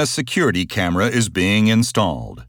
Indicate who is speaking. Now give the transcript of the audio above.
Speaker 1: A security camera is being installed.